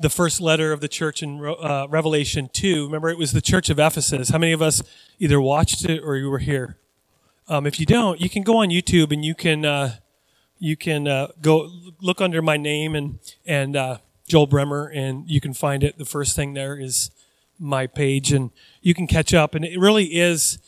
the first letter of the church in uh, Revelation 2. Remember, it was the church of Ephesus. How many of us either watched it or you were here? Um, if you don't, you can go on YouTube and you can uh, you can uh, go look under my name and and uh, Joel Bremer, and you can find it. The first thing there is my page, and you can catch up. And it really is.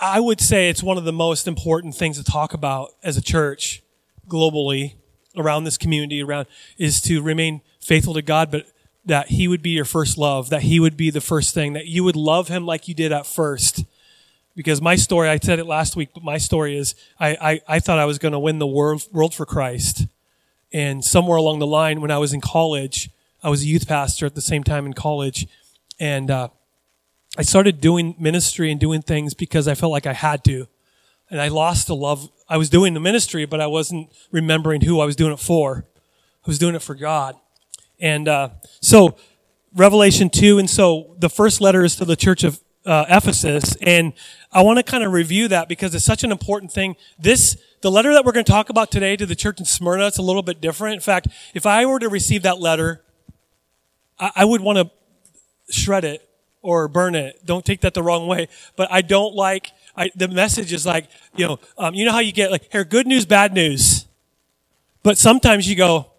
I would say it's one of the most important things to talk about as a church globally around this community around is to remain faithful to God, but that He would be your first love, that He would be the first thing, that you would love Him like you did at first. Because my story, I said it last week, but my story is I, I, I thought I was going to win the world, world for Christ. And somewhere along the line, when I was in college, I was a youth pastor at the same time in college. And uh, I started doing ministry and doing things because I felt like I had to. And I lost the love. I was doing the ministry, but I wasn't remembering who I was doing it for. I was doing it for God. And uh, so, Revelation 2, and so the first letter is to the church of uh, Ephesus. And I want to kind of review that because it's such an important thing. This, the letter that we're going to talk about today to the church in Smyrna, it's a little bit different. In fact, if I were to receive that letter, I, I would want to shred it or burn it. Don't take that the wrong way. But I don't like, I, the message is like, you know, um, you know how you get like, here, good news, bad news. But sometimes you go,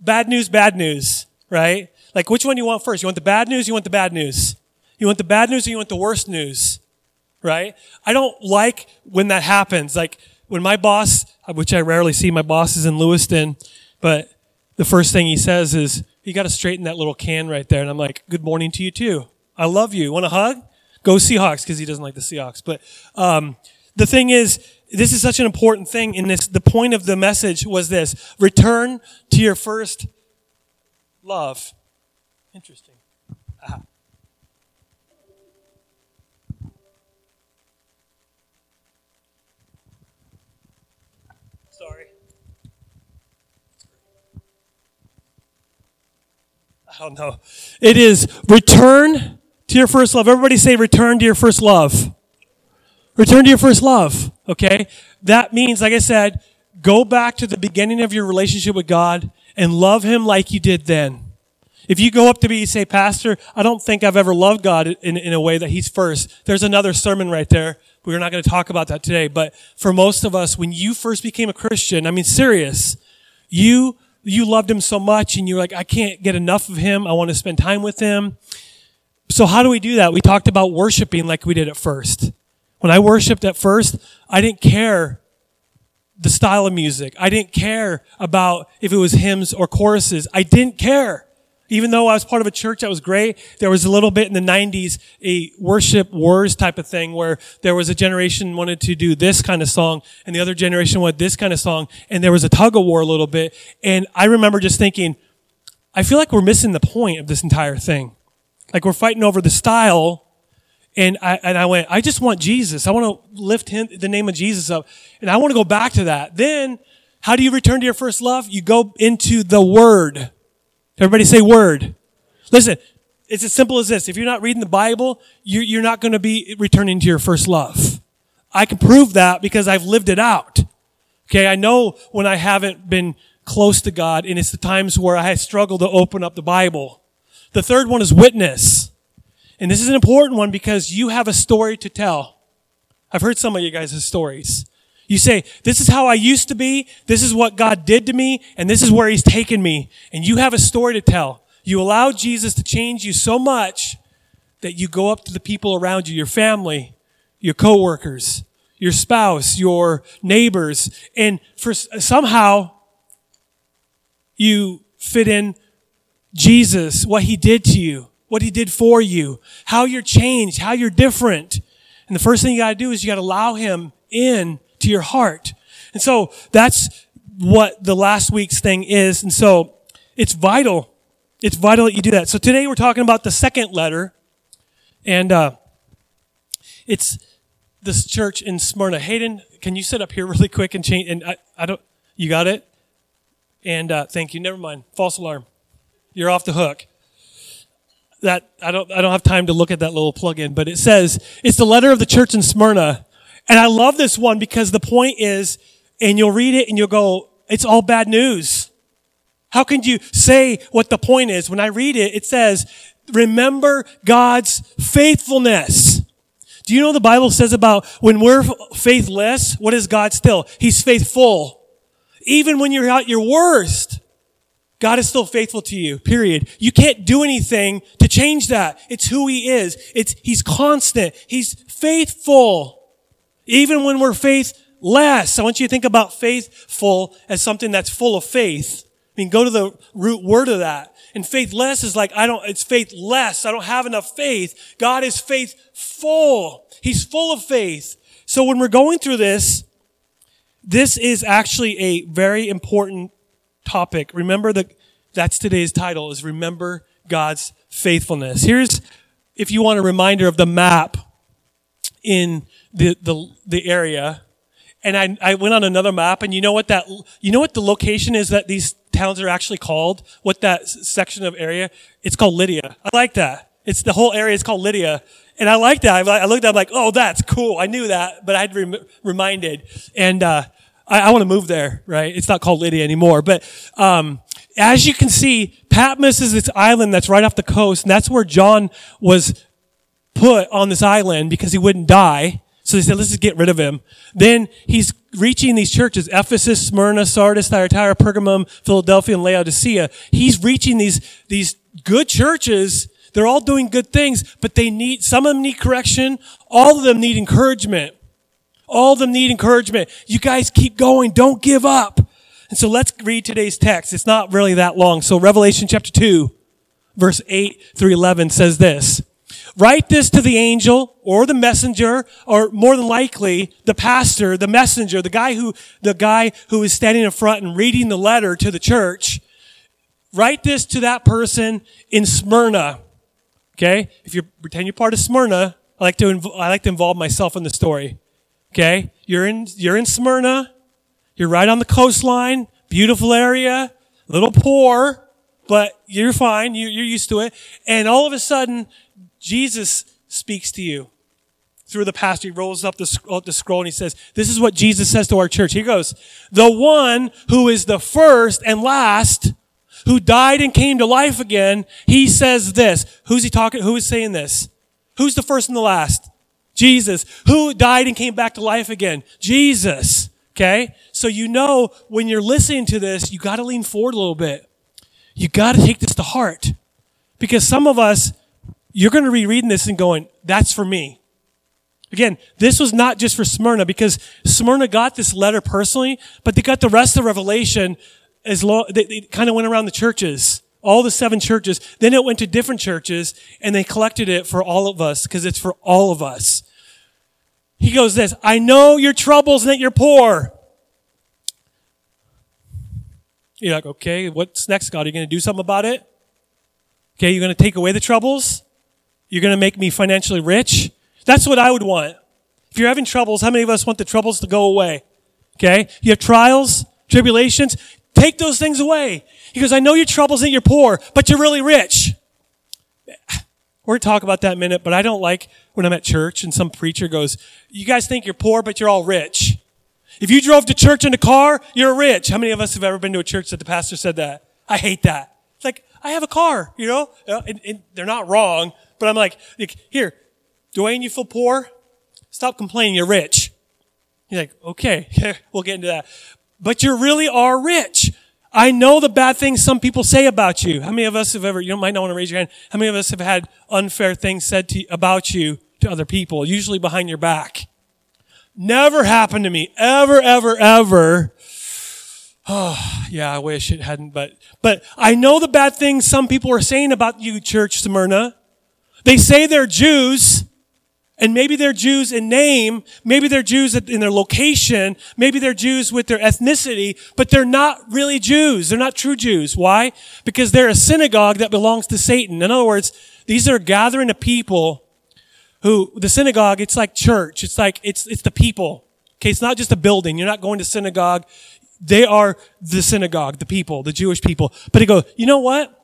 bad news, bad news, right? Like, which one do you want first? You want the bad news? You want the bad news? You want the bad news or you want the worst news? Right? I don't like when that happens. Like, when my boss, which I rarely see, my boss is in Lewiston, but the first thing he says is, you got to straighten that little can right there. And I'm like, good morning to you too. I love you. Want a hug? Go Seahawks because he doesn't like the Seahawks. But um, the thing is, this is such an important thing in this. The point of the message was this return to your first love. Interesting. Aha. Sorry. I don't know. It is return to your first love. Everybody say return to your first love. Return to your first love, okay? That means, like I said, go back to the beginning of your relationship with God and love Him like you did then. If you go up to me and say, Pastor, I don't think I've ever loved God in, in a way that He's first, there's another sermon right there. We're not going to talk about that today. But for most of us, when you first became a Christian, I mean, serious, you, you loved Him so much and you're like, I can't get enough of Him. I want to spend time with Him. So how do we do that? We talked about worshiping like we did at first. When I worshiped at first, I didn't care the style of music. I didn't care about if it was hymns or choruses. I didn't care. Even though I was part of a church that was great, there was a little bit in the 90s, a worship wars type of thing where there was a generation wanted to do this kind of song and the other generation wanted this kind of song and there was a tug of war a little bit. And I remember just thinking, I feel like we're missing the point of this entire thing. Like we're fighting over the style and I, and I went, I just want Jesus. I want to lift him, the name of Jesus up. And I want to go back to that. Then, how do you return to your first love? You go into the Word. Everybody say Word. Listen, it's as simple as this. If you're not reading the Bible, you're, you're not going to be returning to your first love. I can prove that because I've lived it out. Okay, I know when I haven't been close to God, and it's the times where I struggle to open up the Bible. The third one is witness. And this is an important one because you have a story to tell. I've heard some of you guys' stories. You say, this is how I used to be. This is what God did to me. And this is where he's taken me. And you have a story to tell. You allow Jesus to change you so much that you go up to the people around you, your family, your coworkers, your spouse, your neighbors, and for somehow you fit in Jesus, what he did to you what he did for you, how you're changed, how you're different. And the first thing you gotta do is you gotta allow him in to your heart. And so that's what the last week's thing is. And so it's vital. It's vital that you do that. So today we're talking about the second letter. And, uh, it's this church in Smyrna. Hayden, can you sit up here really quick and change? And I, I don't, you got it? And, uh, thank you. Never mind. False alarm. You're off the hook that I don't I don't have time to look at that little plug-in, but it says it's the letter of the church in Smyrna. And I love this one because the point is, and you'll read it and you'll go, it's all bad news. How can you say what the point is? When I read it, it says, remember God's faithfulness. Do you know the Bible says about when we're faithless, what is God still? He's faithful. Even when you're at your worst, God is still faithful to you, period. You can't do anything to change that. It's who He is. It's, He's constant. He's faithful. Even when we're faithless. I want you to think about faithful as something that's full of faith. I mean, go to the root word of that. And faithless is like, I don't, it's faithless. I don't have enough faith. God is faithful. He's full of faith. So when we're going through this, this is actually a very important topic. Remember that that's today's title is remember God's faithfulness. Here's, if you want a reminder of the map in the, the, the area. And I, I went on another map and you know what that, you know what the location is that these towns are actually called? What that section of area? It's called Lydia. I like that. It's the whole area is called Lydia. And I like that. I looked at it, I'm like, oh, that's cool. I knew that, but I'd rem- reminded. And, uh, I, I want to move there, right? It's not called Lydia anymore. But, um, as you can see, Patmos is this island that's right off the coast, and that's where John was put on this island because he wouldn't die. So they said, let's just get rid of him. Then he's reaching these churches, Ephesus, Smyrna, Sardis, Thyatira, Pergamum, Philadelphia, and Laodicea. He's reaching these, these good churches. They're all doing good things, but they need, some of them need correction. All of them need encouragement. All of them need encouragement. You guys keep going. Don't give up. And so let's read today's text. It's not really that long. So Revelation chapter 2, verse 8 through 11 says this. Write this to the angel or the messenger or more than likely the pastor, the messenger, the guy who, the guy who is standing in front and reading the letter to the church. Write this to that person in Smyrna. Okay? If you pretend you're part of Smyrna, I like to, inv- I like to involve myself in the story. Okay? You're in, you're in Smyrna. You're right on the coastline. Beautiful area. Little poor, but you're fine. You, you're used to it. And all of a sudden, Jesus speaks to you through the pastor. He rolls up the, the scroll and he says, this is what Jesus says to our church. He goes, the one who is the first and last, who died and came to life again, he says this. Who's he talking? Who is saying this? Who's the first and the last? Jesus. Who died and came back to life again? Jesus. Okay? So you know when you're listening to this, you gotta lean forward a little bit. You gotta take this to heart. Because some of us, you're going to be reading this and going, that's for me. Again, this was not just for Smyrna because Smyrna got this letter personally, but they got the rest of Revelation as long, they, they kind of went around the churches, all the seven churches. Then it went to different churches and they collected it for all of us because it's for all of us. He goes this, I know your troubles and that you're poor. You're like, okay, what's next, God? Are you going to do something about it? Okay, you're going to take away the troubles? You're going to make me financially rich. That's what I would want. If you're having troubles, how many of us want the troubles to go away? Okay. You have trials, tribulations. Take those things away. He goes, I know your troubles and you're poor, but you're really rich. We're going to talk about that minute, but I don't like when I'm at church and some preacher goes, you guys think you're poor, but you're all rich. If you drove to church in a car, you're rich. How many of us have ever been to a church that the pastor said that? I hate that. It's like, I have a car, you know? Uh, and, and they're not wrong, but I'm like, here, Dwayne, you feel poor? Stop complaining, you're rich. He's like, okay, we'll get into that. But you really are rich. I know the bad things some people say about you. How many of us have ever, you might not want to raise your hand, how many of us have had unfair things said to, about you to other people, usually behind your back? Never happened to me. Ever, ever, ever. Oh, yeah, I wish it hadn't, but, but I know the bad things some people are saying about you, Church Smyrna. They say they're Jews, and maybe they're Jews in name, maybe they're Jews in their location, maybe they're Jews with their ethnicity, but they're not really Jews. They're not true Jews. Why? Because they're a synagogue that belongs to Satan. In other words, these are gathering of people who, the synagogue, it's like church. It's like, it's, it's the people. Okay, it's not just a building. You're not going to synagogue. They are the synagogue, the people, the Jewish people. But he goes, you know what?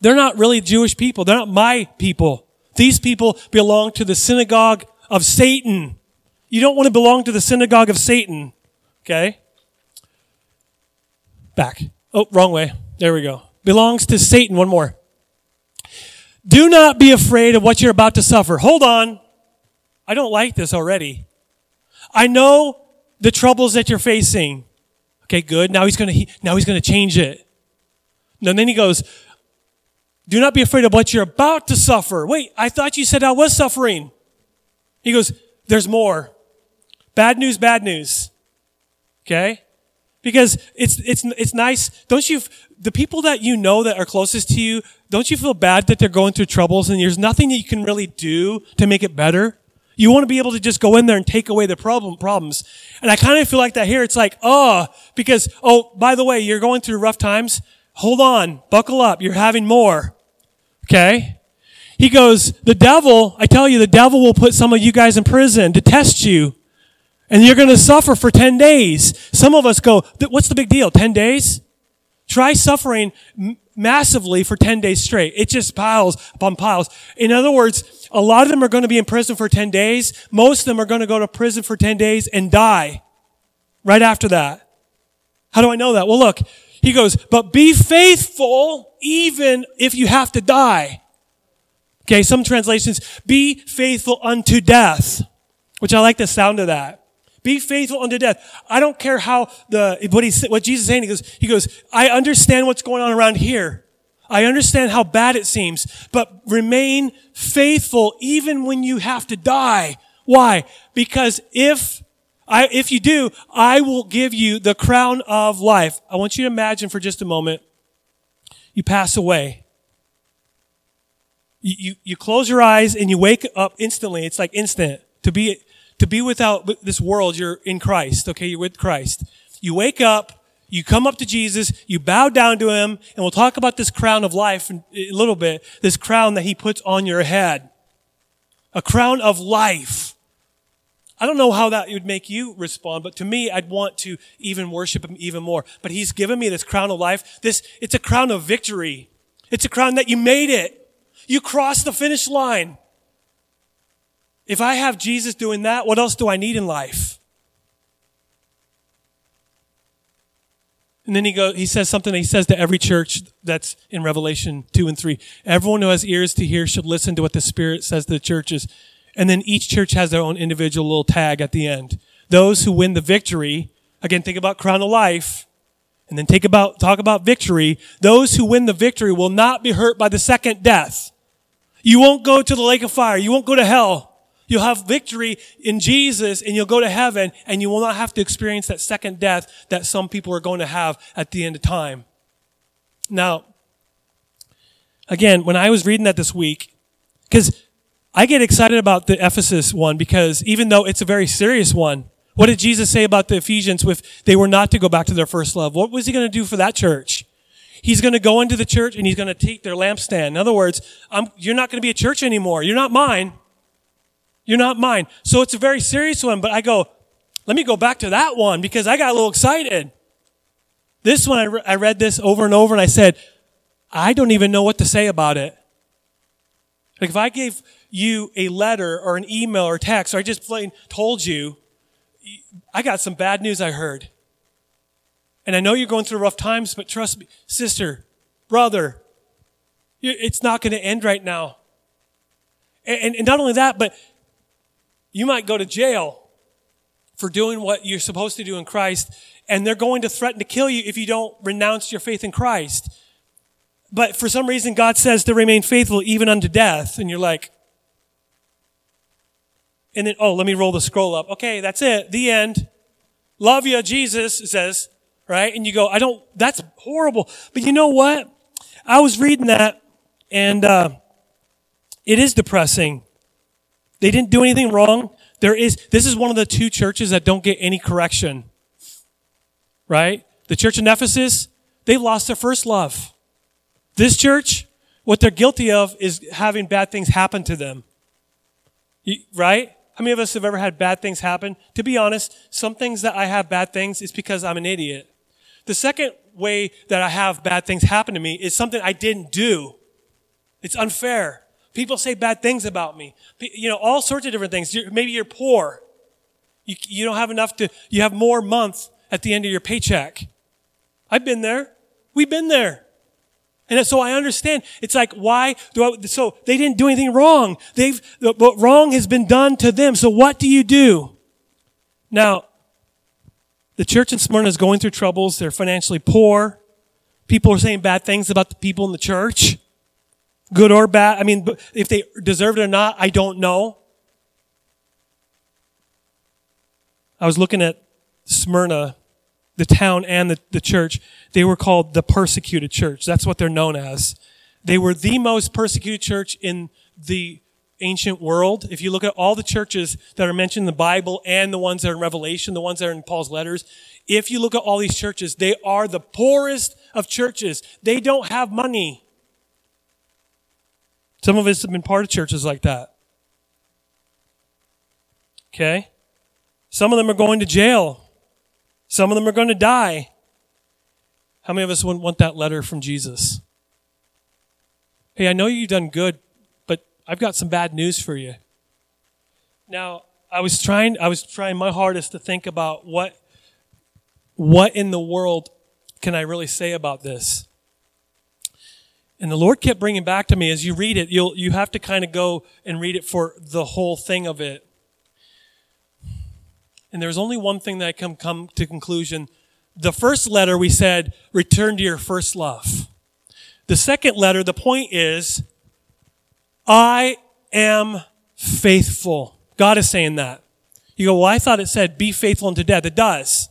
They're not really Jewish people. They're not my people. These people belong to the synagogue of Satan. You don't want to belong to the synagogue of Satan. Okay? Back. Oh, wrong way. There we go. Belongs to Satan. One more. Do not be afraid of what you're about to suffer. Hold on. I don't like this already. I know the troubles that you're facing. Okay, good. Now he's going to now he's going to change it. And then he goes, "Do not be afraid of what you're about to suffer." Wait, I thought you said I was suffering. He goes, "There's more." Bad news, bad news. Okay? Because it's it's it's nice. Don't you the people that you know that are closest to you, don't you feel bad that they're going through troubles and there's nothing that you can really do to make it better? You want to be able to just go in there and take away the problem problems. And I kind of feel like that here. It's like, oh, because oh, by the way, you're going through rough times. Hold on, buckle up. You're having more. Okay? He goes, the devil, I tell you, the devil will put some of you guys in prison to test you. And you're going to suffer for 10 days. Some of us go, what's the big deal? 10 days? Try suffering massively for 10 days straight. It just piles upon piles. In other words, a lot of them are going to be in prison for 10 days. Most of them are going to go to prison for 10 days and die right after that. How do I know that? Well, look, he goes, but be faithful even if you have to die. Okay, some translations, be faithful unto death, which I like the sound of that. Be faithful unto death. I don't care how the, what he's, what Jesus is saying. He goes, he goes, I understand what's going on around here. I understand how bad it seems, but remain faithful even when you have to die. Why? Because if I, if you do, I will give you the crown of life. I want you to imagine for just a moment, you pass away. You, you, you close your eyes and you wake up instantly. It's like instant to be, to be without this world, you're in Christ, okay? You're with Christ. You wake up, you come up to Jesus, you bow down to him, and we'll talk about this crown of life in a little bit, this crown that he puts on your head. A crown of life. I don't know how that would make you respond, but to me, I'd want to even worship him even more. But he's given me this crown of life. This, it's a crown of victory. It's a crown that you made it. You crossed the finish line. If I have Jesus doing that, what else do I need in life? And then he goes, he says something that he says to every church that's in Revelation 2 and 3. Everyone who has ears to hear should listen to what the Spirit says to the churches. And then each church has their own individual little tag at the end. Those who win the victory, again, think about crown of life, and then take about, talk about victory. Those who win the victory will not be hurt by the second death. You won't go to the lake of fire. You won't go to hell. You'll have victory in Jesus and you'll go to heaven and you will not have to experience that second death that some people are going to have at the end of time. Now, again, when I was reading that this week, because I get excited about the Ephesus one because even though it's a very serious one, what did Jesus say about the Ephesians if they were not to go back to their first love? What was he going to do for that church? He's going to go into the church and he's going to take their lampstand. In other words, I'm, you're not going to be a church anymore. You're not mine. You're not mine. So it's a very serious one, but I go, let me go back to that one because I got a little excited. This one, I, re- I read this over and over and I said, I don't even know what to say about it. Like if I gave you a letter or an email or text, or I just plain told you, I got some bad news I heard. And I know you're going through rough times, but trust me, sister, brother, it's not going to end right now. And, and, not only that, but you might go to jail for doing what you're supposed to do in Christ, and they're going to threaten to kill you if you don't renounce your faith in Christ. But for some reason, God says to remain faithful even unto death, and you're like, and then, oh, let me roll the scroll up. Okay, that's it. The end. Love you, Jesus says, right? And you go, I don't, that's horrible. But you know what? I was reading that, and uh, it is depressing they didn't do anything wrong. There is, this is one of the two churches that don't get any correction. Right? The church in Ephesus, they lost their first love. This church, what they're guilty of is having bad things happen to them. Right? How many of us have ever had bad things happen? To be honest, some things that I have bad things is because I'm an idiot. The second way that I have bad things happen to me is something I didn't do. It's unfair. People say bad things about me. You know, all sorts of different things. Maybe you're poor. You, you don't have enough to, you have more month at the end of your paycheck. I've been there. We've been there. And so I understand. It's like, why do I, so they didn't do anything wrong. They've, what wrong has been done to them. So what do you do? Now, the church in Smyrna is going through troubles. They're financially poor. People are saying bad things about the people in the church. Good or bad. I mean, if they deserve it or not, I don't know. I was looking at Smyrna, the town and the, the church. They were called the persecuted church. That's what they're known as. They were the most persecuted church in the ancient world. If you look at all the churches that are mentioned in the Bible and the ones that are in Revelation, the ones that are in Paul's letters, if you look at all these churches, they are the poorest of churches. They don't have money. Some of us have been part of churches like that. Okay? Some of them are going to jail. Some of them are going to die. How many of us wouldn't want that letter from Jesus? Hey, I know you've done good, but I've got some bad news for you. Now, I was trying I was trying my hardest to think about what what in the world can I really say about this? And the Lord kept bringing back to me as you read it, you'll, you have to kind of go and read it for the whole thing of it. And there's only one thing that I can come to conclusion. The first letter we said, return to your first love. The second letter, the point is, I am faithful. God is saying that. You go, well, I thought it said, be faithful unto death. It does.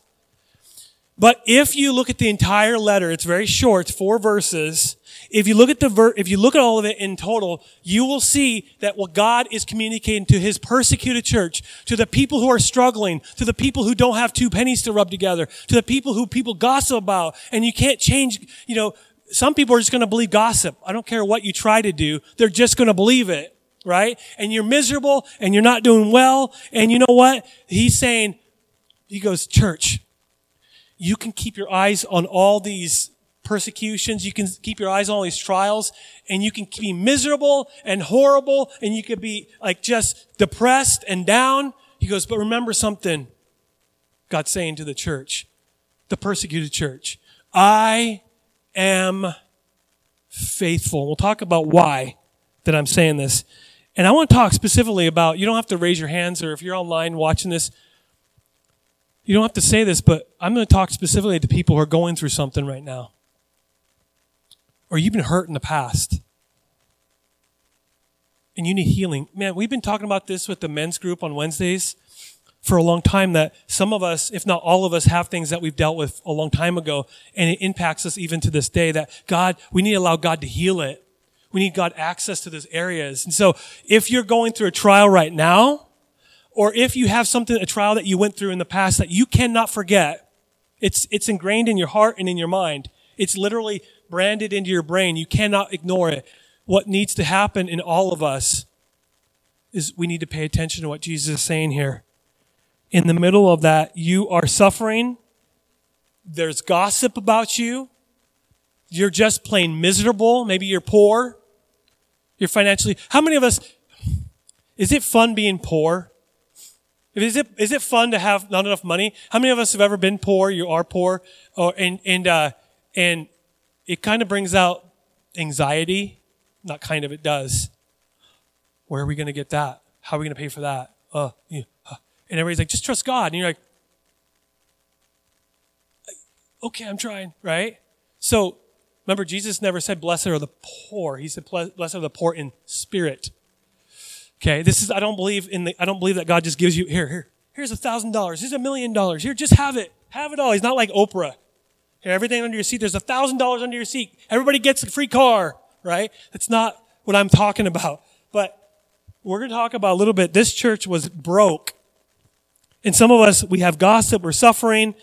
But if you look at the entire letter, it's very short, four verses. If you look at the ver- if you look at all of it in total, you will see that what God is communicating to his persecuted church, to the people who are struggling, to the people who don't have two pennies to rub together, to the people who people gossip about, and you can't change, you know, some people are just going to believe gossip. I don't care what you try to do. They're just going to believe it, right? And you're miserable and you're not doing well. And you know what? He's saying, he goes, church, you can keep your eyes on all these persecutions. You can keep your eyes on all these trials and you can be miserable and horrible and you could be like just depressed and down. He goes, but remember something God's saying to the church, the persecuted church. I am faithful. We'll talk about why that I'm saying this. And I want to talk specifically about, you don't have to raise your hands or if you're online watching this, you don't have to say this, but I'm going to talk specifically to people who are going through something right now or you've been hurt in the past and you need healing. Man, we've been talking about this with the men's group on Wednesdays for a long time that some of us, if not all of us, have things that we've dealt with a long time ago and it impacts us even to this day that God, we need to allow God to heal it. We need God access to those areas. And so if you're going through a trial right now, or if you have something, a trial that you went through in the past that you cannot forget, it's, it's ingrained in your heart and in your mind. It's literally branded into your brain. You cannot ignore it. What needs to happen in all of us is we need to pay attention to what Jesus is saying here. In the middle of that, you are suffering. There's gossip about you. You're just plain miserable. Maybe you're poor. You're financially. How many of us, is it fun being poor? Is it, is it fun to have not enough money? How many of us have ever been poor? You are poor. Or, and, and, uh, and it kind of brings out anxiety. Not kind of, it does. Where are we going to get that? How are we going to pay for that? Uh, yeah, uh. And everybody's like, just trust God. And you're like, okay, I'm trying, right? So remember, Jesus never said, blessed are the poor. He said, blessed are the poor in spirit. Okay, this is, I don't believe in the, I don't believe that God just gives you, here, here, here's a thousand dollars, here's a million dollars, here, just have it, have it all. He's not like Oprah. Everything under your seat. There's a thousand dollars under your seat. Everybody gets a free car, right? That's not what I'm talking about. But we're going to talk about a little bit. This church was broke. And some of us, we have gossip, we're suffering.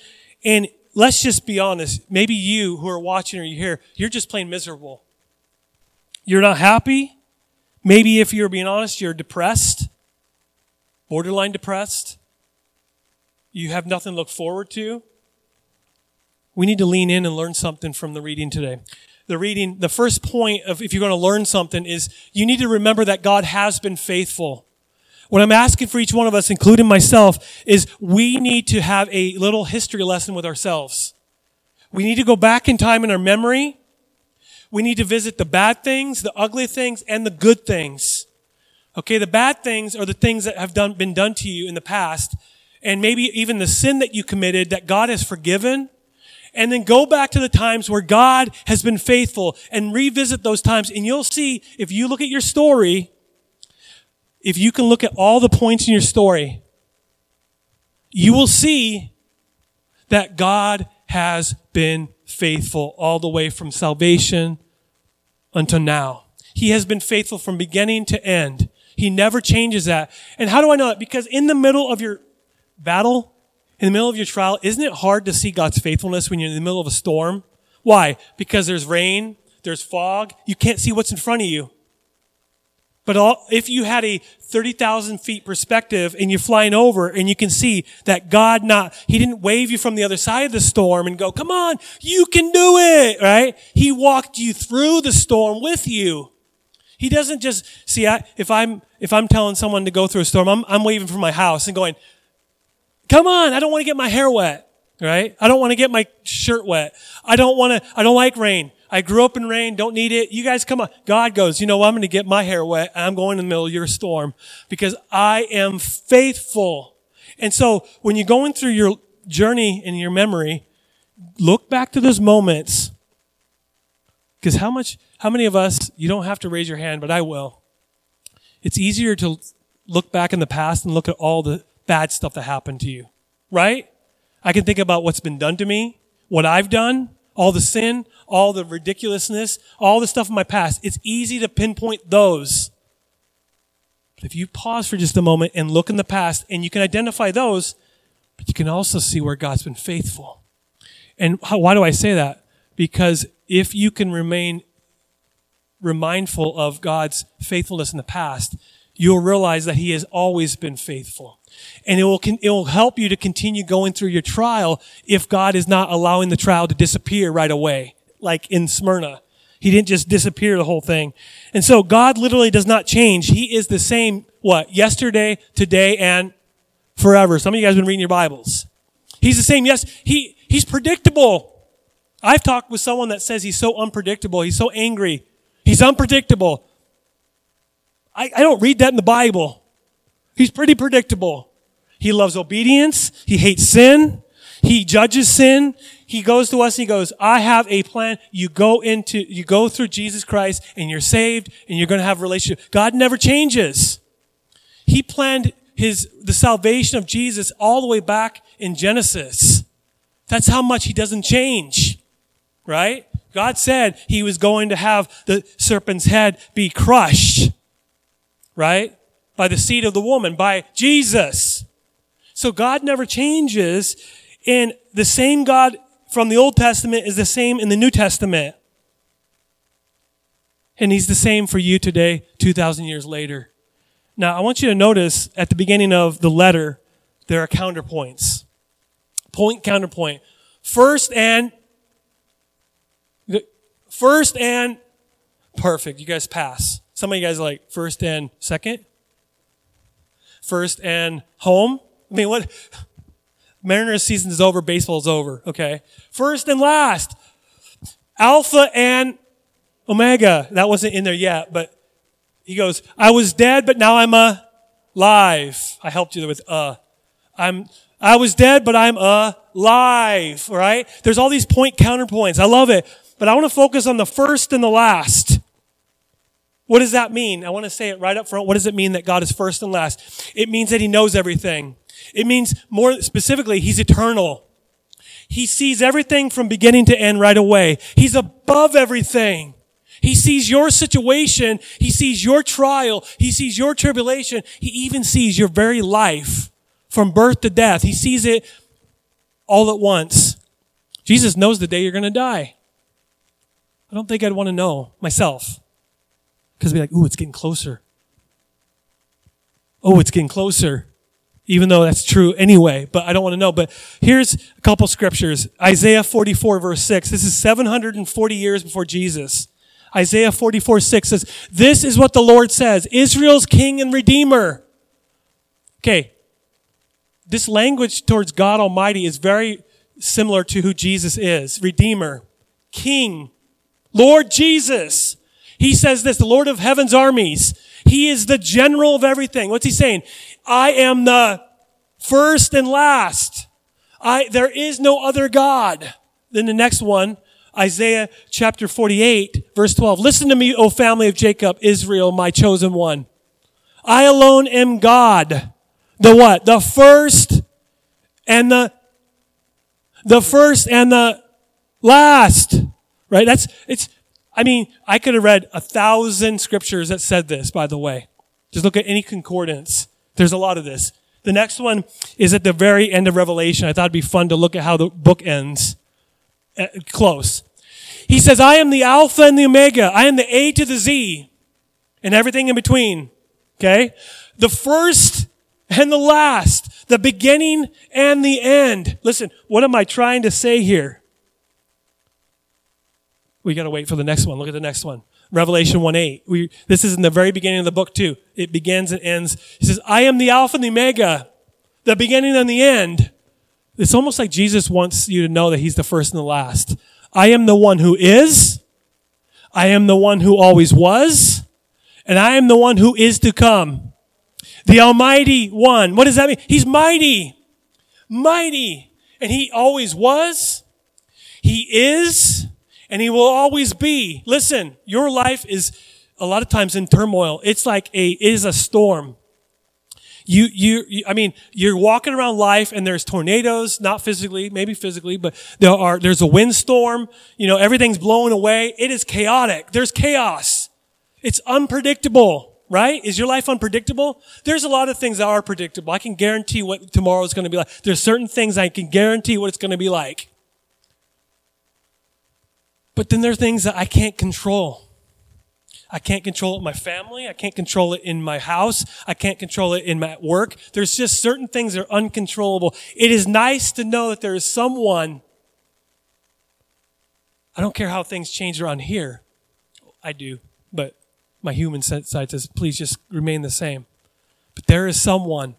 And let's just be honest. Maybe you who are watching or you here, you're just plain miserable. You're not happy. Maybe if you're being honest, you're depressed, borderline depressed. You have nothing to look forward to we need to lean in and learn something from the reading today. The reading, the first point of if you're going to learn something is you need to remember that God has been faithful. What I'm asking for each one of us, including myself, is we need to have a little history lesson with ourselves. We need to go back in time in our memory. we need to visit the bad things, the ugly things, and the good things. Okay, the bad things are the things that have done, been done to you in the past, and maybe even the sin that you committed that God has forgiven. And then go back to the times where God has been faithful and revisit those times. And you'll see, if you look at your story, if you can look at all the points in your story, you will see that God has been faithful all the way from salvation until now. He has been faithful from beginning to end. He never changes that. And how do I know that? Because in the middle of your battle, in the middle of your trial, isn't it hard to see God's faithfulness when you're in the middle of a storm? Why? Because there's rain, there's fog, you can't see what's in front of you. But all, if you had a 30,000 feet perspective and you're flying over and you can see that God not, He didn't wave you from the other side of the storm and go, come on, you can do it, right? He walked you through the storm with you. He doesn't just, see, I, if I'm, if I'm telling someone to go through a storm, I'm, I'm waving from my house and going, come on, I don't want to get my hair wet, right? I don't want to get my shirt wet. I don't want to, I don't like rain. I grew up in rain, don't need it. You guys come on. God goes, you know? I'm going to get my hair wet. I'm going in the middle of your storm because I am faithful. And so when you're going through your journey in your memory, look back to those moments. Because how much, how many of us, you don't have to raise your hand, but I will. It's easier to look back in the past and look at all the bad stuff that happened to you, right? I can think about what's been done to me, what I've done, all the sin, all the ridiculousness, all the stuff in my past. It's easy to pinpoint those. But if you pause for just a moment and look in the past and you can identify those, but you can also see where God's been faithful. And how, why do I say that? Because if you can remain remindful of God's faithfulness in the past, you'll realize that He has always been faithful. And it will, it will help you to continue going through your trial if God is not allowing the trial to disappear right away, like in Smyrna. He didn't just disappear the whole thing. And so God literally does not change. He is the same, what, yesterday, today, and forever. Some of you guys have been reading your Bibles. He's the same, yes, he, he's predictable. I've talked with someone that says he's so unpredictable. He's so angry. He's unpredictable. I, I don't read that in the Bible. He's pretty predictable. He loves obedience. He hates sin. He judges sin. He goes to us and he goes, I have a plan. You go into, you go through Jesus Christ and you're saved and you're going to have a relationship. God never changes. He planned his, the salvation of Jesus all the way back in Genesis. That's how much he doesn't change. Right? God said he was going to have the serpent's head be crushed. Right? by the seed of the woman, by Jesus. So God never changes, and the same God from the Old Testament is the same in the New Testament. And He's the same for you today, 2,000 years later. Now, I want you to notice at the beginning of the letter, there are counterpoints. Point, counterpoint. First and, first and, perfect. You guys pass. Some of you guys like first and second first and home. I mean, what? Mariners season is over, baseball is over, okay? First and last. Alpha and Omega. That wasn't in there yet, but he goes, I was dead, but now I'm alive. I helped you with uh. I'm, I was dead, but I'm alive, right? There's all these point counterpoints. I love it. But I want to focus on the first and the last. What does that mean? I want to say it right up front. What does it mean that God is first and last? It means that he knows everything. It means more specifically, he's eternal. He sees everything from beginning to end right away. He's above everything. He sees your situation. He sees your trial. He sees your tribulation. He even sees your very life from birth to death. He sees it all at once. Jesus knows the day you're going to die. I don't think I'd want to know myself. Because we're like, ooh, it's getting closer. Oh, it's getting closer. Even though that's true anyway, but I don't want to know. But here's a couple scriptures. Isaiah 44 verse 6. This is 740 years before Jesus. Isaiah 44 6 says, This is what the Lord says, Israel's king and redeemer. Okay. This language towards God Almighty is very similar to who Jesus is. Redeemer, king, Lord Jesus. He says this, the Lord of heaven's armies. He is the general of everything. What's he saying? I am the first and last. I, there is no other God. Then the next one, Isaiah chapter 48, verse 12. Listen to me, O family of Jacob, Israel, my chosen one. I alone am God. The what? The first and the, the first and the last. Right? That's, it's, I mean, I could have read a thousand scriptures that said this, by the way. Just look at any concordance. There's a lot of this. The next one is at the very end of Revelation. I thought it'd be fun to look at how the book ends. Uh, close. He says, I am the Alpha and the Omega. I am the A to the Z and everything in between. Okay? The first and the last. The beginning and the end. Listen, what am I trying to say here? We got to wait for the next one. Look at the next one. Revelation 1 8. We, this is in the very beginning of the book, too. It begins and ends. He says, I am the Alpha and the Omega, the beginning and the end. It's almost like Jesus wants you to know that He's the first and the last. I am the one who is. I am the one who always was. And I am the one who is to come. The Almighty One. What does that mean? He's mighty. Mighty. And He always was. He is. And He will always be. Listen, your life is a lot of times in turmoil. It's like a, it is a storm. You, you, you, I mean, you're walking around life and there's tornadoes, not physically, maybe physically, but there are, there's a windstorm. You know, everything's blowing away. It is chaotic. There's chaos. It's unpredictable, right? Is your life unpredictable? There's a lot of things that are predictable. I can guarantee what tomorrow is going to be like. There's certain things I can guarantee what it's going to be like. But then there are things that I can't control. I can't control it in my family. I can't control it in my house. I can't control it in my work. There's just certain things that are uncontrollable. It is nice to know that there is someone. I don't care how things change around here. I do, but my human side says, please just remain the same. But there is someone,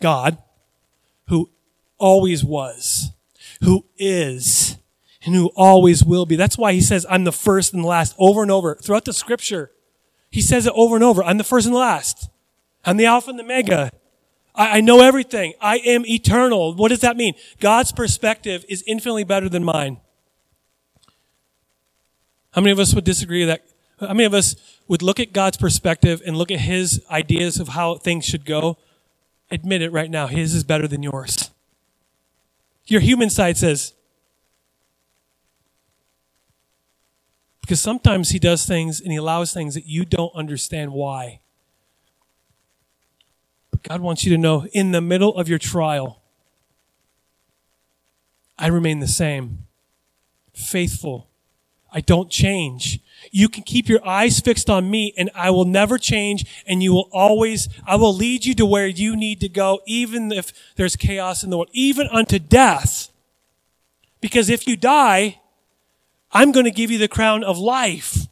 God, who always was, who is, and who always will be. That's why he says, I'm the first and the last over and over throughout the scripture. He says it over and over. I'm the first and the last. I'm the Alpha and the Omega. I, I know everything. I am eternal. What does that mean? God's perspective is infinitely better than mine. How many of us would disagree that? How many of us would look at God's perspective and look at his ideas of how things should go? Admit it right now. His is better than yours. Your human side says, Because sometimes he does things and he allows things that you don't understand why. But God wants you to know in the middle of your trial, I remain the same, faithful. I don't change. You can keep your eyes fixed on me and I will never change and you will always, I will lead you to where you need to go, even if there's chaos in the world, even unto death. Because if you die, I'm going to give you the crown of life.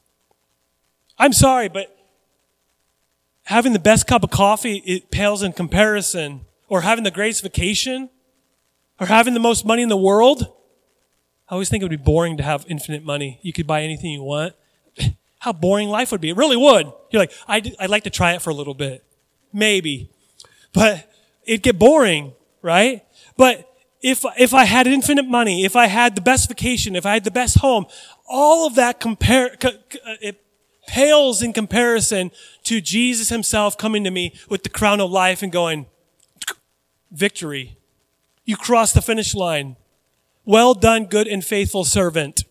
I'm sorry, but having the best cup of coffee, it pales in comparison. Or having the greatest vacation, or having the most money in the world. I always think it would be boring to have infinite money. You could buy anything you want. How boring life would be. It really would. You're like, I'd, I'd like to try it for a little bit. Maybe. But it'd get boring, right? But if, if I had infinite money, if I had the best vacation, if I had the best home, all of that compare, uh, it pales in comparison to Jesus himself coming to me with the crown of life and going, victory. You crossed the finish line. Well done, good and faithful servant.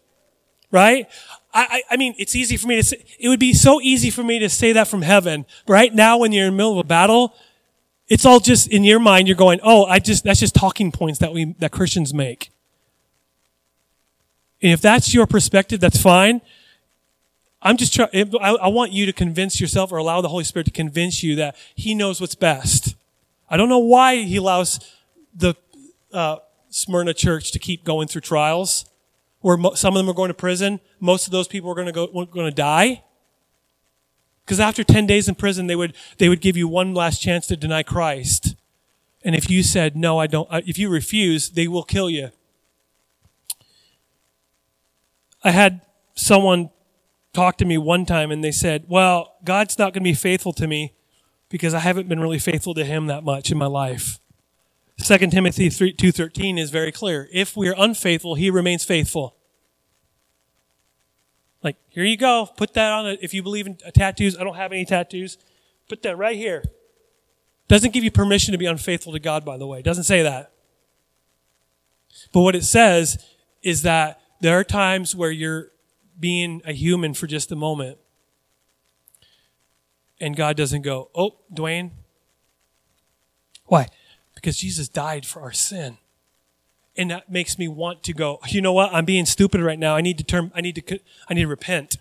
Right? I, I, mean, it's easy for me to say, it would be so easy for me to say that from heaven. Right now, when you're in the middle of a battle, it's all just in your mind. You're going, oh, I just that's just talking points that we that Christians make. And if that's your perspective, that's fine. I'm just trying. I, want you to convince yourself, or allow the Holy Spirit to convince you that He knows what's best. I don't know why He allows the uh, Smyrna church to keep going through trials, where mo- some of them are going to prison. Most of those people are going to go going to die. Because after 10 days in prison, they would, they would give you one last chance to deny Christ. And if you said, no, I don't, if you refuse, they will kill you. I had someone talk to me one time and they said, well, God's not going to be faithful to me because I haven't been really faithful to him that much in my life. 2 Timothy 3, 2.13 is very clear. If we are unfaithful, he remains faithful. Like, here you go. Put that on it. If you believe in tattoos, I don't have any tattoos. Put that right here. Doesn't give you permission to be unfaithful to God, by the way. Doesn't say that. But what it says is that there are times where you're being a human for just a moment. And God doesn't go, oh, Dwayne. Why? Because Jesus died for our sin. And that makes me want to go, you know what? I'm being stupid right now. I need to turn, I need to, I need to repent.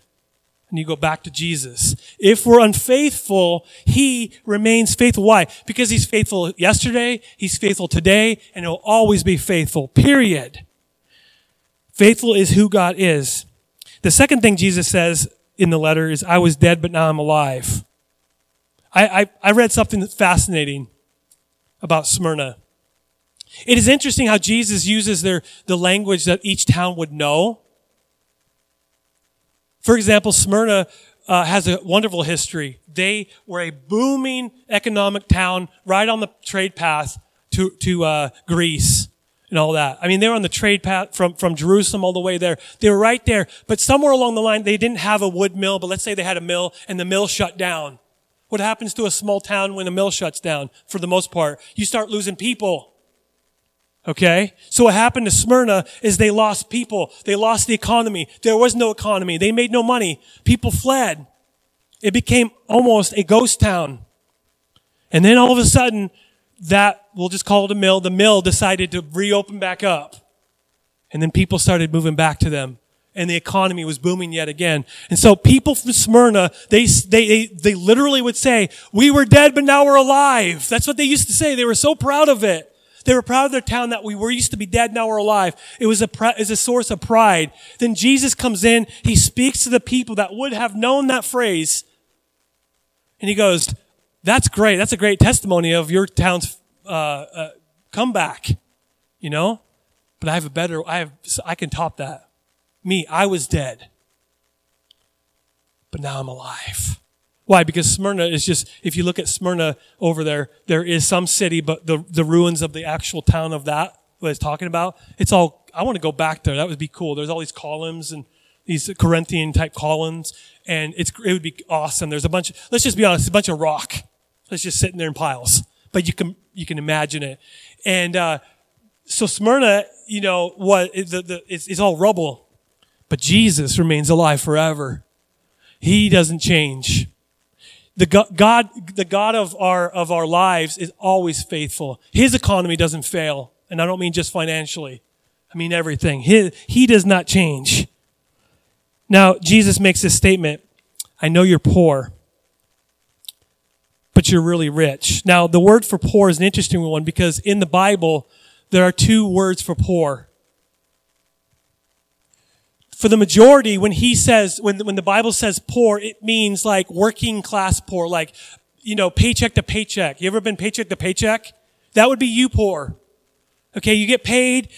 And you go back to Jesus. If we're unfaithful, He remains faithful. Why? Because He's faithful yesterday, He's faithful today, and He'll always be faithful. Period. Faithful is who God is. The second thing Jesus says in the letter is, I was dead, but now I'm alive. I, I, I read something that's fascinating about Smyrna. It is interesting how Jesus uses their, the language that each town would know. For example, Smyrna uh, has a wonderful history. They were a booming economic town right on the trade path to, to uh, Greece and all that. I mean, they were on the trade path from, from Jerusalem all the way there. They were right there. But somewhere along the line, they didn't have a wood mill, but let's say they had a mill and the mill shut down. What happens to a small town when a mill shuts down? For the most part, you start losing people. Okay? So what happened to Smyrna is they lost people. They lost the economy. There was no economy. They made no money. People fled. It became almost a ghost town. And then all of a sudden, that, we'll just call it a mill, the mill decided to reopen back up. And then people started moving back to them. And the economy was booming yet again. And so people from Smyrna, they, they, they, they literally would say, we were dead, but now we're alive. That's what they used to say. They were so proud of it. They were proud of their town that we were used to be dead, now we're alive. It was a, is a source of pride. Then Jesus comes in, he speaks to the people that would have known that phrase. And he goes, that's great. That's a great testimony of your town's uh, uh, comeback, you know. But I have a better. I have. I can top that. Me, I was dead, but now I'm alive. Why? Because Smyrna is just. If you look at Smyrna over there, there is some city, but the the ruins of the actual town of that what it's talking about. It's all. I want to go back there. That would be cool. There's all these columns and these Corinthian type columns, and it's it would be awesome. There's a bunch. of, Let's just be honest. A bunch of rock it's just sitting there in piles. But you can, you can imagine it. And, uh, so Smyrna, you know, what, the, the, it's, it's all rubble. But Jesus remains alive forever. He doesn't change. The God, the God of our, of our lives is always faithful. His economy doesn't fail. And I don't mean just financially. I mean everything. He, he does not change. Now, Jesus makes this statement. I know you're poor but you're really rich. Now, the word for poor is an interesting one because in the Bible, there are two words for poor. For the majority, when he says, when, when the Bible says poor, it means like working class poor, like, you know, paycheck to paycheck. You ever been paycheck to paycheck? That would be you poor. Okay, you get paid,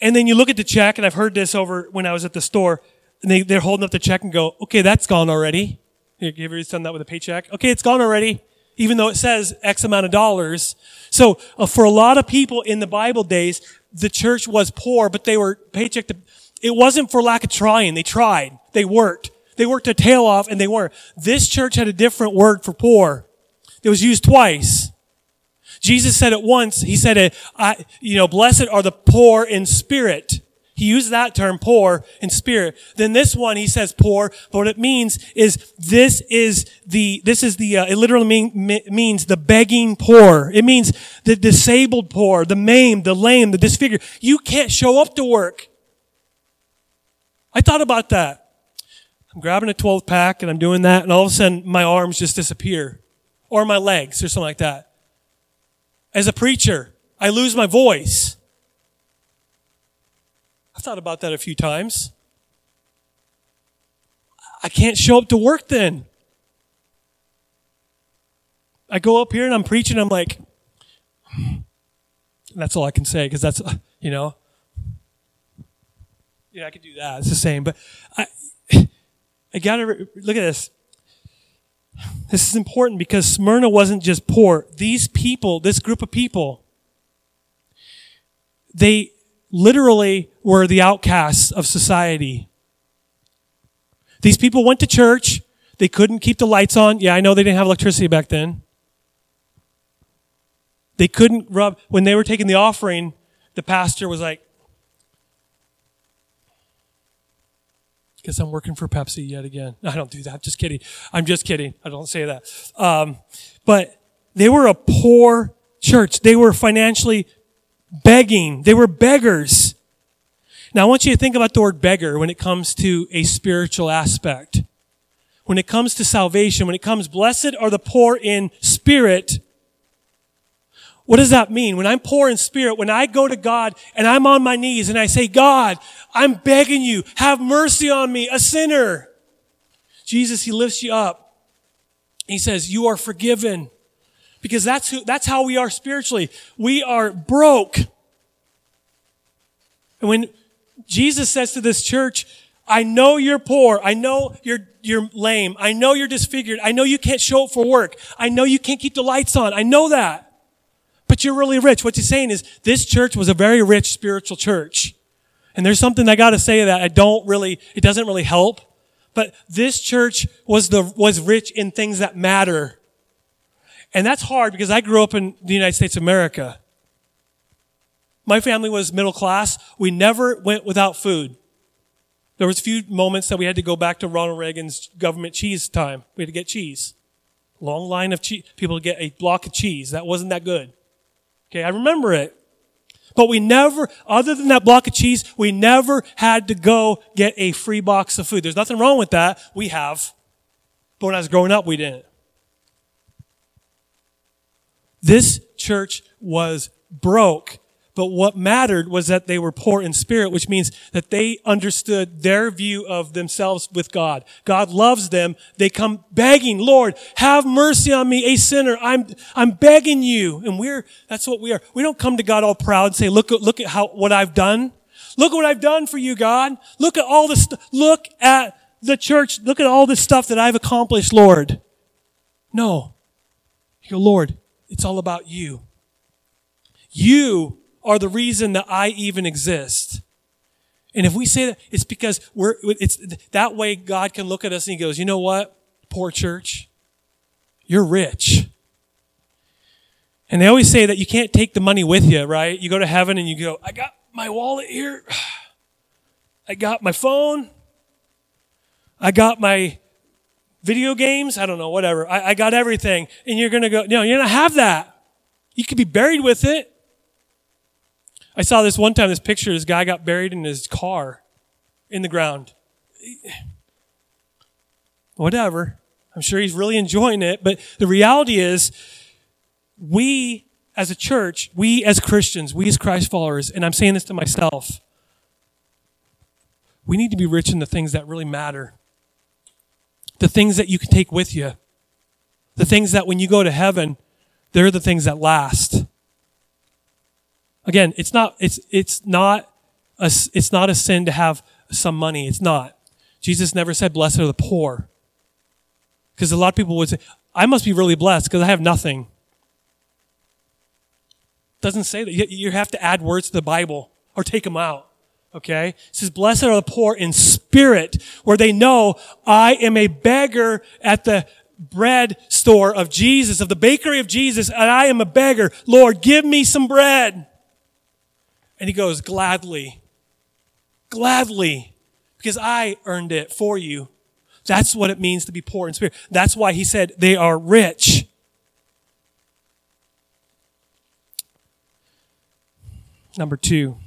and then you look at the check, and I've heard this over when I was at the store, and they, they're holding up the check and go, okay, that's gone already. You ever done that with a paycheck? Okay, it's gone already even though it says X amount of dollars. So uh, for a lot of people in the Bible days, the church was poor, but they were paycheck to, it wasn't for lack of trying. They tried. They worked. They worked their tail off and they weren't. This church had a different word for poor. It was used twice. Jesus said it once. He said it, I, you know, blessed are the poor in spirit. He used that term, poor in spirit. Then this one, he says poor, but what it means is this is the, this is the, uh, it literally mean, means the begging poor. It means the disabled poor, the maimed, the lame, the disfigured. You can't show up to work. I thought about that. I'm grabbing a 12 pack and I'm doing that and all of a sudden my arms just disappear or my legs or something like that. As a preacher, I lose my voice. I've thought about that a few times. I can't show up to work then. I go up here and I'm preaching, I'm like, that's all I can say because that's, you know, yeah, I could do that. It's the same. But I, I gotta look at this. This is important because Smyrna wasn't just poor. These people, this group of people, they literally were the outcasts of society. These people went to church. They couldn't keep the lights on. Yeah, I know they didn't have electricity back then. They couldn't rub, when they were taking the offering, the pastor was like, Guess I'm working for Pepsi yet again. I don't do that. Just kidding. I'm just kidding. I don't say that. Um, but they were a poor church. They were financially begging. They were beggars. Now I want you to think about the word beggar when it comes to a spiritual aspect. When it comes to salvation, when it comes, blessed are the poor in spirit, what does that mean? When I'm poor in spirit, when I go to God and I'm on my knees and I say, God, I'm begging you, have mercy on me, a sinner. Jesus, He lifts you up. He says, you are forgiven. Because that's who, that's how we are spiritually. We are broke. And when Jesus says to this church, I know you're poor. I know you're, you're lame. I know you're disfigured. I know you can't show up for work. I know you can't keep the lights on. I know that but you're really rich. What he's saying is this church was a very rich spiritual church. And there's something I gotta say that I don't really, it doesn't really help. But this church was the, was rich in things that matter. And that's hard because I grew up in the United States of America. My family was middle class. We never went without food. There was a few moments that we had to go back to Ronald Reagan's government cheese time. We had to get cheese. Long line of cheese. People get a block of cheese. That wasn't that good. Okay, I remember it. But we never, other than that block of cheese, we never had to go get a free box of food. There's nothing wrong with that. We have. But when I was growing up, we didn't. This church was broke but what mattered was that they were poor in spirit, which means that they understood their view of themselves with God. God loves them. They come begging, Lord, have mercy on me, a sinner. I'm, I'm begging you. And we're, that's what we are. We don't come to God all proud and say, look, look at how, what I've done. Look at what I've done for you, God. Look at all this, look at the church. Look at all this stuff that I've accomplished, Lord. No. You go, Lord, it's all about you. You are the reason that I even exist. And if we say that, it's because we're, it's that way God can look at us and he goes, you know what? Poor church. You're rich. And they always say that you can't take the money with you, right? You go to heaven and you go, I got my wallet here. I got my phone. I got my video games. I don't know, whatever. I, I got everything. And you're going to go, no, you're going to have that. You could be buried with it. I saw this one time, this picture, this guy got buried in his car in the ground. Whatever. I'm sure he's really enjoying it, but the reality is, we as a church, we as Christians, we as Christ followers, and I'm saying this to myself, we need to be rich in the things that really matter. The things that you can take with you. The things that when you go to heaven, they're the things that last. Again, it's not, it's, it's not a, it's not a sin to have some money. It's not. Jesus never said, blessed are the poor. Because a lot of people would say, I must be really blessed because I have nothing. doesn't say that. You have to add words to the Bible or take them out. Okay? It says, blessed are the poor in spirit, where they know I am a beggar at the bread store of Jesus, of the bakery of Jesus, and I am a beggar. Lord, give me some bread. And he goes, Gladly. Gladly. Because I earned it for you. That's what it means to be poor in spirit. That's why he said they are rich. Number two,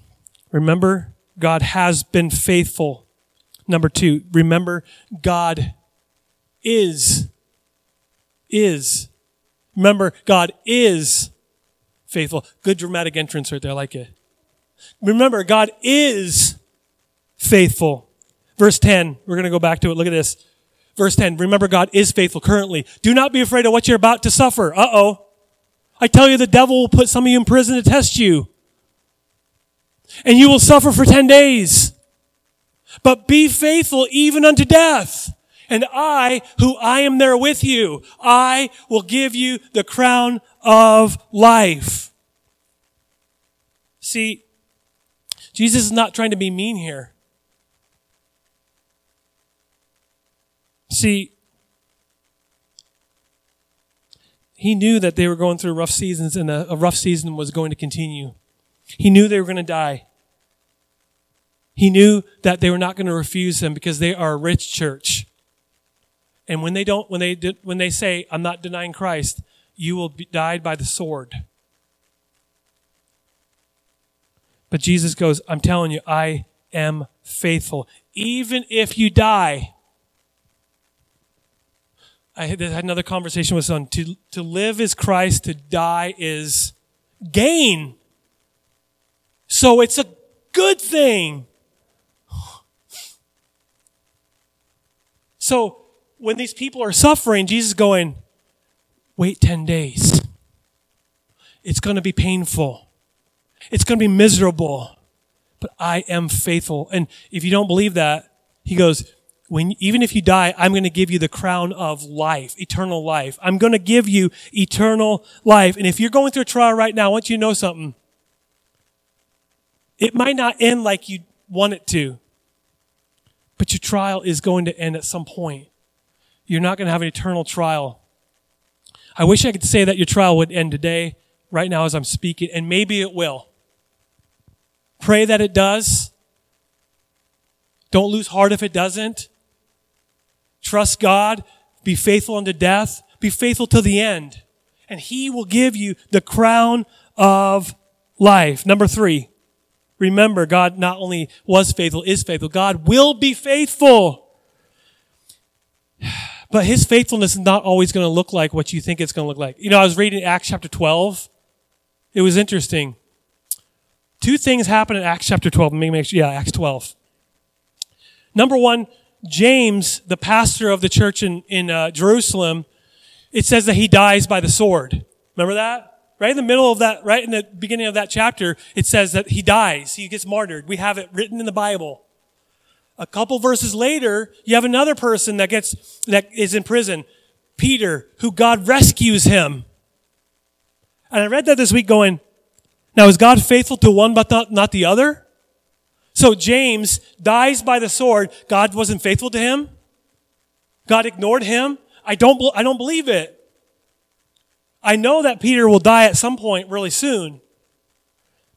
remember God has been faithful. Number two, remember God is. Is. Remember, God is faithful. Good dramatic entrance right there. I like it. Remember, God is faithful. Verse 10, we're going to go back to it. Look at this. Verse 10, remember God is faithful currently. Do not be afraid of what you're about to suffer. Uh-oh. I tell you, the devil will put some of you in prison to test you. And you will suffer for 10 days. But be faithful even unto death. And I, who I am there with you, I will give you the crown of life. See, Jesus is not trying to be mean here. See, he knew that they were going through rough seasons and a, a rough season was going to continue. He knew they were going to die. He knew that they were not going to refuse him because they are a rich church. And when they don't, when they when they say, "I'm not denying Christ," you will be died by the sword. But Jesus goes, "I'm telling you, I am faithful, even if you die." I had another conversation with someone. To to live is Christ, to die is gain. So it's a good thing. So when these people are suffering, Jesus is going, wait 10 days. It's going to be painful. It's going to be miserable. But I am faithful. And if you don't believe that, he goes, when, even if you die, I'm going to give you the crown of life, eternal life. I'm going to give you eternal life. And if you're going through a trial right now, I want you to know something. It might not end like you want it to. But your trial is going to end at some point. You're not going to have an eternal trial. I wish I could say that your trial would end today, right now as I'm speaking, and maybe it will. Pray that it does. Don't lose heart if it doesn't. Trust God. Be faithful unto death. Be faithful to the end. And He will give you the crown of life. Number three, Remember, God not only was faithful, is faithful. God will be faithful. But his faithfulness is not always going to look like what you think it's going to look like. You know, I was reading Acts chapter 12. It was interesting. Two things happen in Acts chapter 12. Let me make sure. Yeah, Acts 12. Number one, James, the pastor of the church in, in uh, Jerusalem, it says that he dies by the sword. Remember that? Right in the middle of that, right in the beginning of that chapter, it says that he dies. He gets martyred. We have it written in the Bible. A couple verses later, you have another person that gets, that is in prison. Peter, who God rescues him. And I read that this week going, now is God faithful to one but not, not the other? So James dies by the sword. God wasn't faithful to him? God ignored him? I don't, I don't believe it. I know that Peter will die at some point really soon.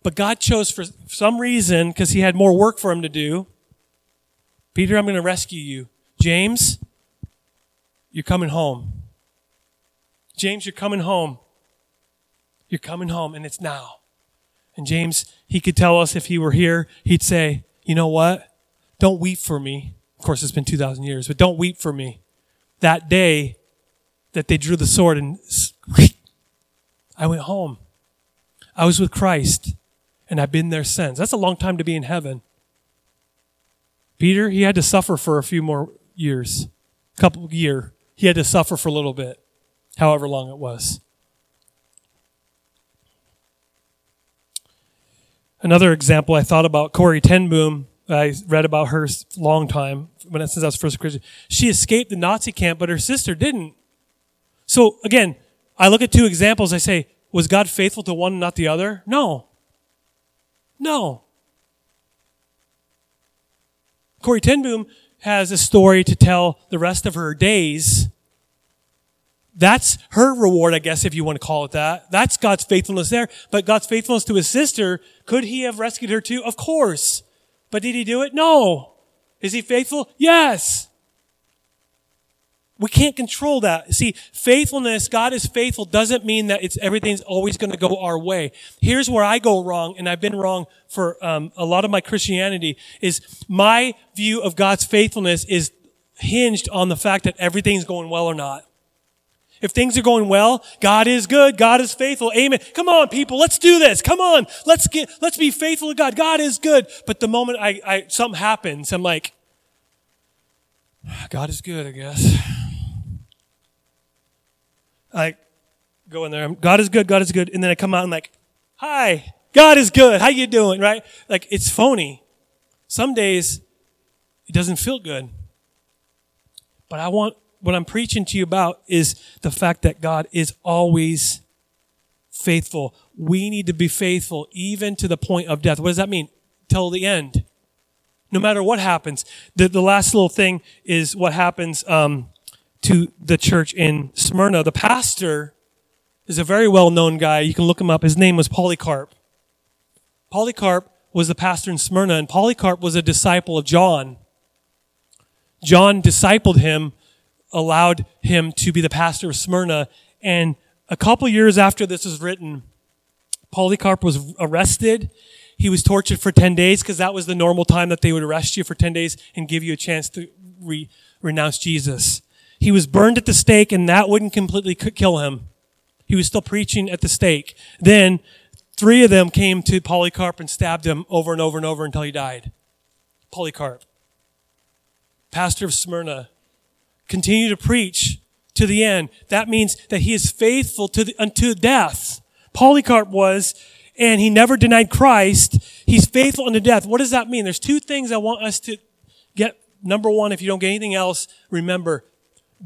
But God chose for some reason, because he had more work for him to do. Peter, I'm going to rescue you. James, you're coming home. James, you're coming home. You're coming home, and it's now. And James, he could tell us if he were here, he'd say, You know what? Don't weep for me. Of course, it's been 2,000 years, but don't weep for me. That day that they drew the sword and I went home. I was with Christ, and I've been there since. That's a long time to be in heaven. Peter, he had to suffer for a few more years, a couple year. He had to suffer for a little bit, however long it was. Another example I thought about Corrie ten Boom. I read about her long time when since I was first Christian. She escaped the Nazi camp, but her sister didn't. So again, I look at two examples, I say, was God faithful to one and not the other? No. No. Corrie ten Boom has a story to tell the rest of her days. That's her reward, I guess, if you want to call it that. That's God's faithfulness there. But God's faithfulness to his sister, could he have rescued her too? Of course. But did he do it? No. Is he faithful? Yes. We can't control that. See, faithfulness, God is faithful doesn't mean that it's everything's always going to go our way. Here's where I go wrong, and I've been wrong for um, a lot of my Christianity, is my view of God's faithfulness is hinged on the fact that everything's going well or not. If things are going well, God is good. God is faithful. Amen. Come on, people. Let's do this. Come on. Let's get, let's be faithful to God. God is good. But the moment I, I, something happens, I'm like, God is good, I guess. I go in there. God is good. God is good. And then I come out and like, hi, God is good. How you doing? Right? Like it's phony. Some days it doesn't feel good. But I want, what I'm preaching to you about is the fact that God is always faithful. We need to be faithful even to the point of death. What does that mean? Till the end. No matter what happens. The, the last little thing is what happens um, to the church in Smyrna. The pastor is a very well known guy. You can look him up. His name was Polycarp. Polycarp was the pastor in Smyrna, and Polycarp was a disciple of John. John discipled him, allowed him to be the pastor of Smyrna, and a couple years after this was written, Polycarp was arrested. He was tortured for 10 days because that was the normal time that they would arrest you for 10 days and give you a chance to re- renounce Jesus. He was burned at the stake and that wouldn't completely kill him. He was still preaching at the stake. Then three of them came to Polycarp and stabbed him over and over and over until he died. Polycarp, pastor of Smyrna, continued to preach to the end. That means that he is faithful to the, unto death. Polycarp was, and he never denied Christ. He's faithful unto death. What does that mean? There's two things I want us to get. Number one, if you don't get anything else, remember,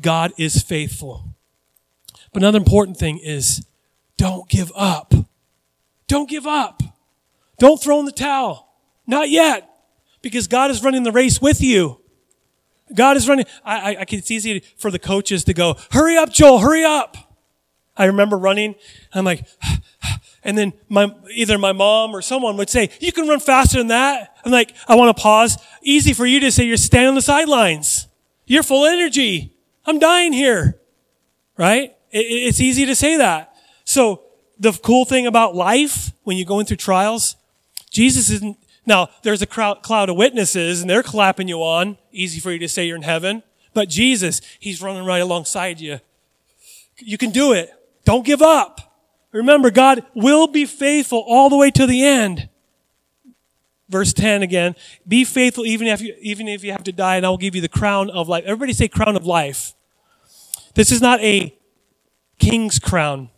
God is faithful. But another important thing is don't give up. Don't give up. Don't throw in the towel. Not yet. Because God is running the race with you. God is running. I, I, I it's easy for the coaches to go, hurry up, Joel, hurry up. I remember running. I'm like, and then my, either my mom or someone would say, you can run faster than that. I'm like, I want to pause. Easy for you to say you're standing on the sidelines. You're full energy. I'm dying here. Right? It, it's easy to say that. So the cool thing about life when you're going through trials, Jesus isn't now, there's a crowd, cloud of witnesses and they're clapping you on. Easy for you to say you're in heaven. But Jesus, He's running right alongside you. You can do it. Don't give up. Remember, God will be faithful all the way to the end. Verse 10 again. Be faithful even if you, even if you have to die and I will give you the crown of life. Everybody say crown of life. This is not a king's crown.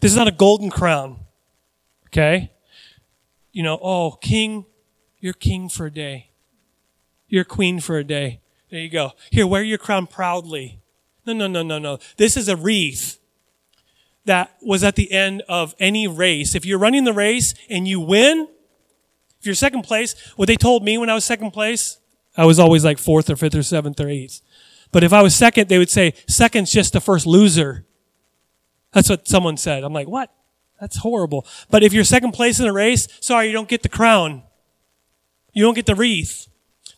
This is not a golden crown. Okay? You know, oh, king you're king for a day. You're queen for a day. There you go. Here, wear your crown proudly. No, no, no, no, no. This is a wreath that was at the end of any race. If you're running the race and you win, if you're second place, what they told me when I was second place, I was always like fourth or fifth or seventh or eighth. But if I was second, they would say, second's just the first loser. That's what someone said. I'm like, what? That's horrible. But if you're second place in a race, sorry, you don't get the crown. You don't get the wreath.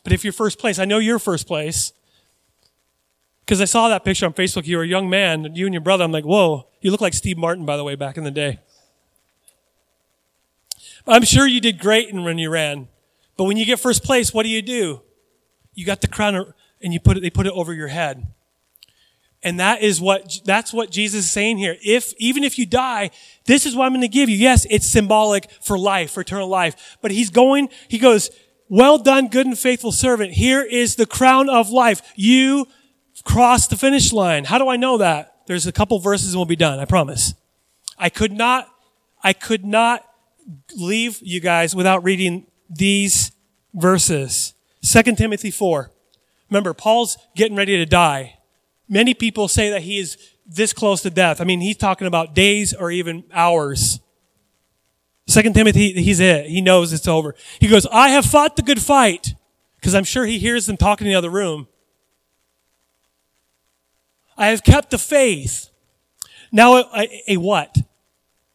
But if you're first place, I know you're first place. Because I saw that picture on Facebook. You were a young man, you and your brother. I'm like, whoa, you look like Steve Martin, by the way, back in the day. I'm sure you did great in when you ran. But when you get first place, what do you do? You got the crown and you put it, they put it over your head. And that is what, that's what Jesus is saying here. If, even if you die, this is what I'm going to give you. Yes, it's symbolic for life, for eternal life. But he's going, he goes, well done, good and faithful servant. Here is the crown of life. You crossed the finish line. How do I know that? There's a couple verses and we'll be done. I promise. I could not, I could not leave you guys without reading these verses. 2 Timothy 4. Remember, Paul's getting ready to die. Many people say that he is this close to death. I mean, he's talking about days or even hours. Second Timothy, he's it. He knows it's over. He goes, I have fought the good fight. Because I'm sure he hears them talking in the other room. I have kept the faith. Now a, a, a, what?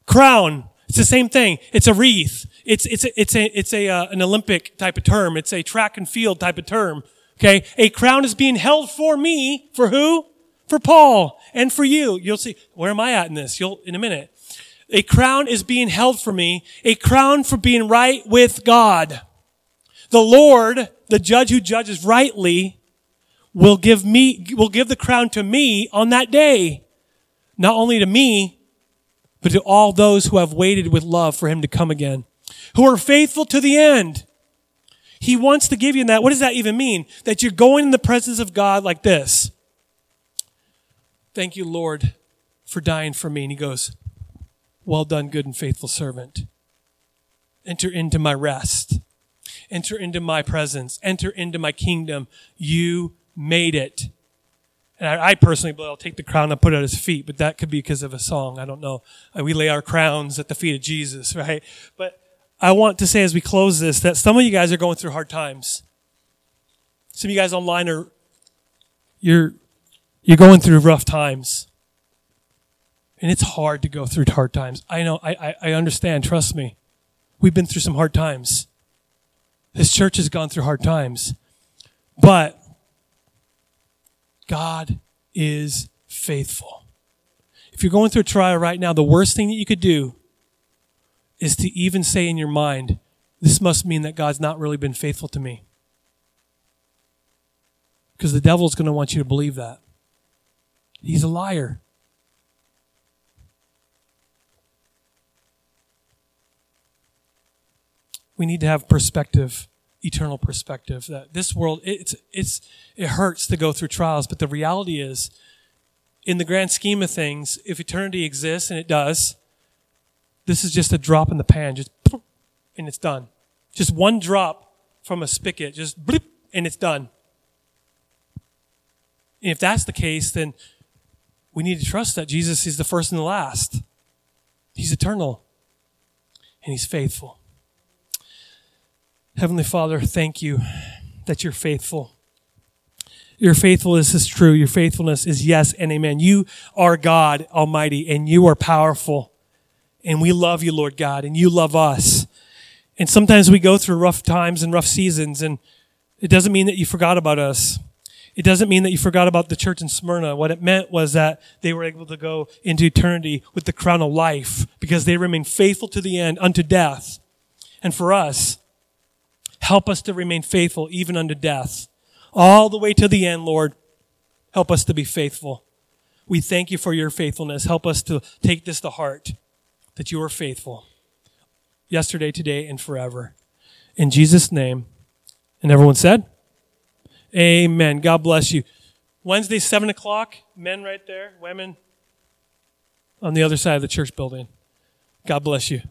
Crown. It's the same thing. It's a wreath. It's, it's a, it's a, it's a, uh, an Olympic type of term. It's a track and field type of term. Okay. A crown is being held for me. For who? For Paul and for you. You'll see. Where am I at in this? You'll, in a minute. A crown is being held for me, a crown for being right with God. The Lord, the judge who judges rightly, will give me, will give the crown to me on that day. Not only to me, but to all those who have waited with love for him to come again, who are faithful to the end. He wants to give you that. What does that even mean? That you're going in the presence of God like this. Thank you, Lord, for dying for me. And he goes, well done, good and faithful servant. Enter into my rest. Enter into my presence. Enter into my kingdom. You made it. And I, I personally believe I'll take the crown and put it at his feet, but that could be because of a song. I don't know. Uh, we lay our crowns at the feet of Jesus, right? But I want to say as we close this that some of you guys are going through hard times. Some of you guys online are you're you're going through rough times. And it's hard to go through hard times. I know, I, I, I understand, trust me. We've been through some hard times. This church has gone through hard times. But God is faithful. If you're going through a trial right now, the worst thing that you could do is to even say in your mind, this must mean that God's not really been faithful to me. Because the devil's going to want you to believe that. He's a liar. We need to have perspective eternal perspective that this world it's it's it hurts to go through trials but the reality is in the grand scheme of things if eternity exists and it does this is just a drop in the pan just and it's done just one drop from a spigot just and it's done and if that's the case then we need to trust that Jesus is the first and the last he's eternal and he's faithful Heavenly Father, thank you that you're faithful. Your faithfulness is true. Your faithfulness is yes and amen. You are God Almighty and you are powerful. And we love you, Lord God, and you love us. And sometimes we go through rough times and rough seasons, and it doesn't mean that you forgot about us. It doesn't mean that you forgot about the church in Smyrna. What it meant was that they were able to go into eternity with the crown of life because they remained faithful to the end unto death. And for us, Help us to remain faithful even unto death. All the way to the end, Lord. Help us to be faithful. We thank you for your faithfulness. Help us to take this to heart that you are faithful yesterday, today, and forever. In Jesus' name. And everyone said, Amen. God bless you. Wednesday, 7 o'clock, men right there, women on the other side of the church building. God bless you.